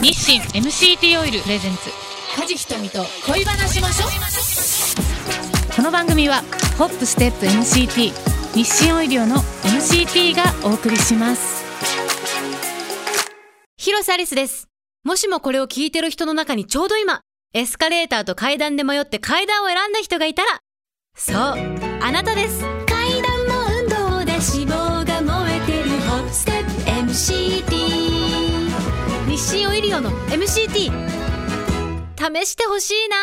日清 MCT オイルプレゼンツ梶ひとみと恋話しましょうこの番組はホップステップ MCT 日清オイリオの MCT がお送りします広瀬アリスです。もしもこれを聞いてる人の中にちょうど今、エスカレーターと階段で迷って階段を選んだ人がいたら、そう、あなたです。CT。試してほしいな。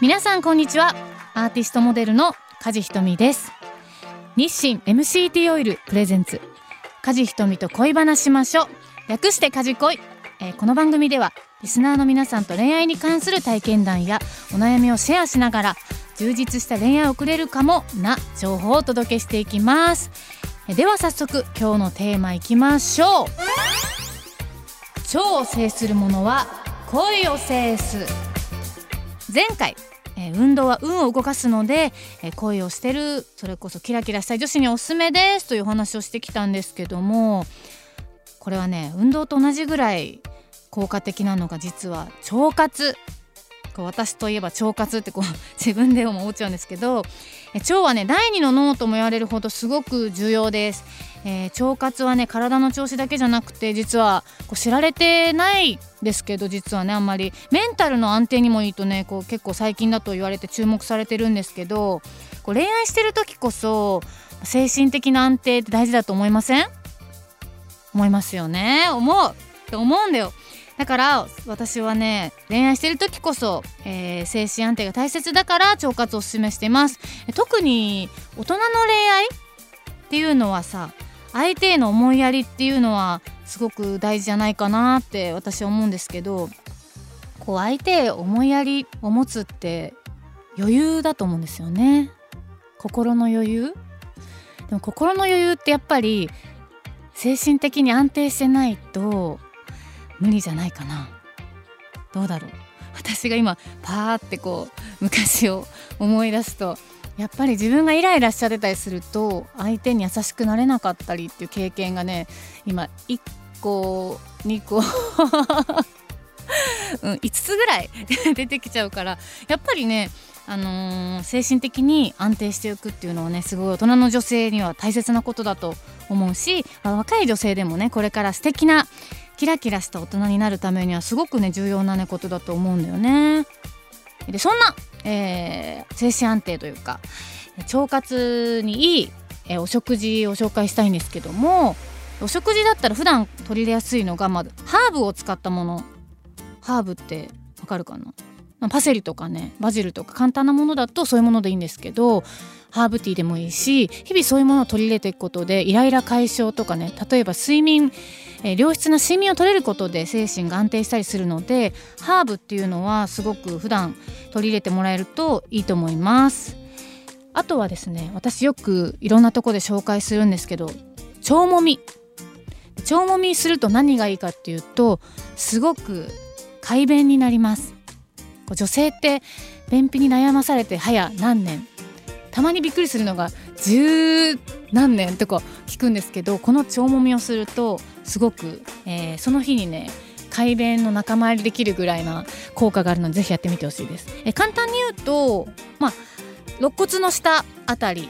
皆さんこんにちは。アーティストモデルの梶ひとみです。日清 MCT オイルプレゼンツ。梶ひとみと恋話しましょう。略して梶恋、えーこの番組ではリスナーの皆さんと恋愛に関する体験談やお悩みをシェアしながら充実した恋愛を送れるかもな情報をお届けしていきます。では早速今日のテーマいきましょう。超を制する者は恋を制す。前回、運動は運を動かすので、恋をしてるそれこそキラキラしたい女子におすすめですというお話をしてきたんですけどもこれはね運動と同じぐらい効果的なのが実は腸活。こう私といえば腸活ってこう 自分で思っちゃうんですけど腸はね第二の脳とも言われるほどすごく重要です、えー腸活はね体の調子だけじゃなくて実はこう知られてないですけど実はねあんまり。メンタルの安定にもいいとねこう結構最近だと言われて注目されてるんですけどこう恋愛してる時こそ精神的な安定って大事だと思いません？思いますよね。思う。って思うんだよ。だから私はね恋愛してる時こそ、えー精神安定が大切だから腸活をおすすめしています。特に大人の恋愛っていうのはさ相手への思いやりっていうのはすごく大事じゃないかなって私は思うんですけどこう相手へ思いやりを持つって余裕だと思うんですよね。心の余裕。でも心の余裕ってやっぱり精神的に安定してないと無理じゃないかな。どうだろう。私が今パーってこう昔を思い出すとやっぱり自分がイライラしちゃってたりすると相手に優しくなれなかったりっていう経験がね今1個2個 うん、5つぐらい 出てきちゃうからやっぱりね、あのー精神的に安定しておくっていうのはねすごい大人の女性には大切なことだと思うし若い女性でもねこれから素敵なキラキラした大人になるためにはすごくね重要なねことだと思うんだよね。でそんな、えー精神安定というか腸活にいい、えーお食事を紹介したいんですけどもお食事だったら普段取り入れやすいのがまずハーブを使ったものハーブってわかるかな？まパセリとかねバジルとか簡単なものだとそういうものでいいんですけどハーブティーでもいいし日々そういうものを取り入れていくことでイライラ解消とかね例えば睡眠、えー良質な睡眠を取れることで精神が安定したりするのでハーブっていうのはすごく普段取り入れてもらえるといいと思います。あとはですね私よくいろんなとこで紹介するんですけど腸もみ。腸もみすると何がいいかっていうとすごく快便になります。女性って便秘に悩まされて早何年。たまにびっくりするのが十何年とか聞くんですけどこの腸もみをするとすごく、えーその日にね快便の仲間入りできるぐらいな効果があるのでぜひやってみてほしいです。え簡単に言うと、まあ、肋骨の下あたり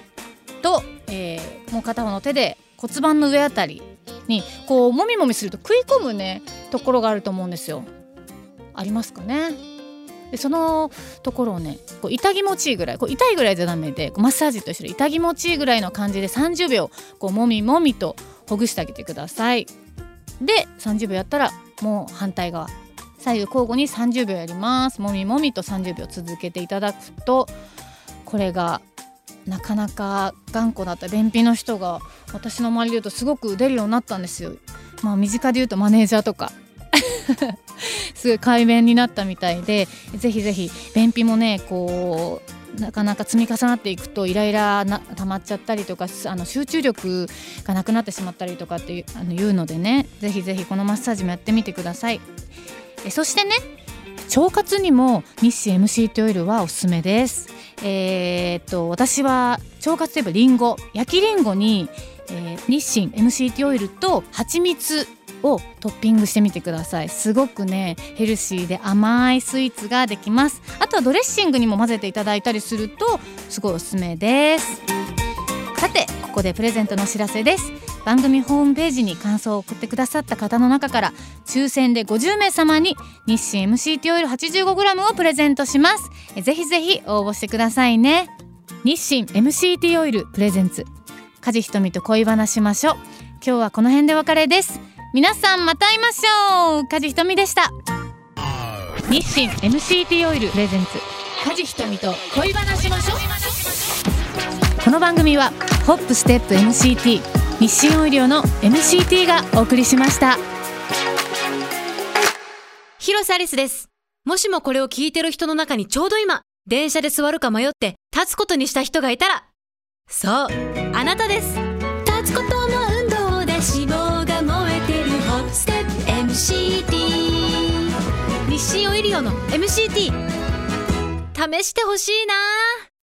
と、えーもう片方の手で骨盤の上あたりにこうもみもみすると食い込むねところがあると思うんですよ。ありますかね？でそのところをねこう痛気持ちいいぐらいこう痛いぐらいじゃダメでマッサージと一緒で痛気持ちいいぐらいの感じで30秒こうもみもみとほぐしてあげてくださいで30秒やったらもう反対側。左右交互に30秒やります。もみもみと30秒続けていただくとこれがなかなか頑固だった便秘の人が私の周りで言うとすごく出るようになったんですよ。まあ身近で言うとマネージャーとか。すごい快便になったみたいでぜひぜひ便秘もねこうなかなか積み重なっていくとイライラな溜まっちゃったりとかあの集中力がなくなってしまったりとかっていうあの言うのでねぜひぜひこのマッサージもやってみてください。えそしてね腸活にも日清 MCT オイルはおすすめです。えーっと私は腸活といえばリンゴ。焼きリンゴにえー日清 MCT オイルと蜂蜜。をトッピングしてみてください。すごくねヘルシーで甘いスイーツができます。あとはドレッシングにも混ぜていただいたりするとすごいおすすめです。さてここでプレゼントのお知らせです。番組ホームページに感想を送ってくださった方の中から抽選で50名様に日清 MCT オイル 85g をプレゼントします。ぜひぜひ応募してくださいね。日清 MCT オイルプレゼンツ。梶ひとみと恋話しましょう。今日はこの辺でお別れです。皆さんまた会いましょう。梶ひとみでした。日清 MCT オイルプレゼンツ梶ひとみと恋話しましょう。この番組はホップステップ MCT 日清オイリオの MCT がお送りしました。広瀬アリスです。もしもこれを聞いてる人の中にちょうど今、電車で座るか迷って立つことにした人がいたら、そう、あなたです。の MCT。試してほしいな